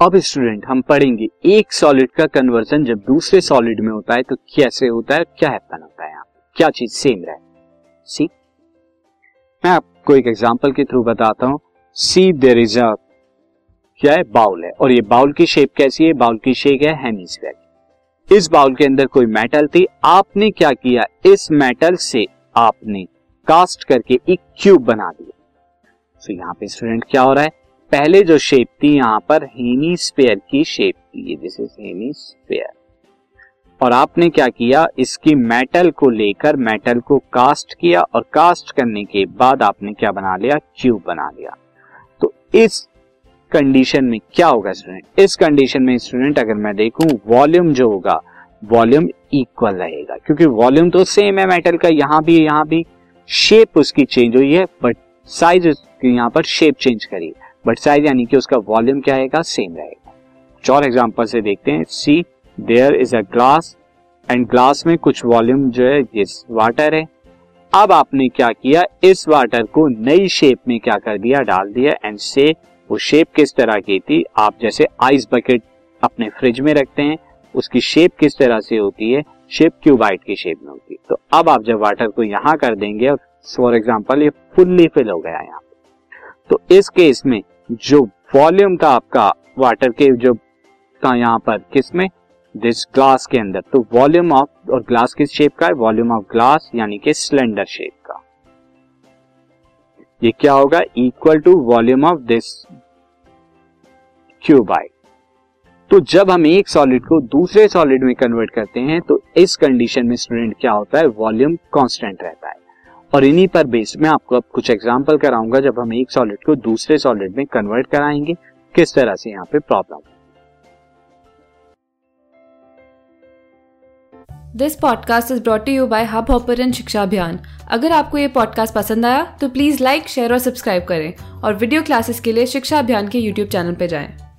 अब स्टूडेंट हम पढ़ेंगे एक सॉलिड का कन्वर्जन जब दूसरे सॉलिड में होता है तो कैसे होता है, क्या हैपन होता है यहाँ क्या चीज़ सेम रहे? सी मैं आपको एक एग्जांपल के थ्रू बताता हूँ। सी देर इज़ अ क्या है? बाउल है। और ये बाउल की शेप कैसी है? बाउल की शेप है हेमिस्फेयर इस बाउल के अंदर कोई मेटल थी? आपने क्या किया? इस मेटल से आपने कास्ट करके एक क्यूब बना दिया। तो यहाँ पे स्टूडेंट क्या हो रहा है? पहले जो शेप थी, यहाँ पर हेमी स्पेयर की शेप थी ये। दिस इज़ हेमी स्पेयर और आपने क्या किया? इसकी मेटल को लेकर मेटल को कास्ट किया और कास्ट करने के बाद आपने क्या बना लिया? क्यूब बना लिया। तो इस कंडीशन में क्या होगा स्टूडेंट इस कंडीशन में स्टूडेंट अगर मैं देखूँ वॉल्यूम जो होगा वॉल्यूम इक्वल रहेगा। क्योंकि वॉल्यूम तो सेम है मेटल का, यहाँ भी यहाँ भी। शेप उसकी चेंज हुई है बट साइज़ यहाँ पर शेप चेंज करी बट साइज़ यानी कि उसका वॉल्यूम क्या आएगा सेम रहेगा। चार एग्ज़ाम्पल से देखते हैं। See there is a glass and glass में कुछ वॉल्यूम जो है ये वाटर है। अब आपने क्या किया? इस वाटर को नई शेप में क्या कर दिया? डाल दिया। एंड से वो शेप किस तरह की थी? आप जैसे आइस बकेट अपने फ्रिज में रखते हैं, उसकी शेप किस तरह से होती है? शेप क्यूबाइट की शेप में होती है। तो अब आप जब वाटर को यहाँ कर देंगे, और फॉर एग्ज़ाम्पल ये फुल्ली फिल हो गया यहाँ। तो इस केस में जो वॉल्यूम था आपका वाटर के, जो था यहाँ पर किसमें दिस ग्लास के अंदर। तो वॉल्यूम ऑफ़ और ग्लास किस शेप का है? वॉल्यूम ऑफ़ ग्लास यानी कि सिलेंडर शेप का। ये क्या होगा? Equal to volume of this cuboid तो जब हम एक सॉलिड को दूसरे सॉलिड में कन्वर्ट करते हैं तो इस कंडीशन में स्टूडेंट क्या होता है? वॉल्यूम कांस्टेंट रहता है। और इन्हीं पर बेस्ड में आपको अब कुछ एग्ज़ाम्पल कराऊँगा जब हम एक सॉलिड को दूसरे सॉलिड में कन्वर्ट कराएँगे। किस तरह से यहाँ पे problem this podcast is brought you by Hubhopper Shiksha Abhiyan अगर आपको ये पॉडकास्ट पसंद आया तो प्लीज़ लाइक शेयर और सब्सक्राइब करें। और वीडियो क्लासेस के लिए शिक्षा अभियान के यूट्यूब चैनल पर जाएँ।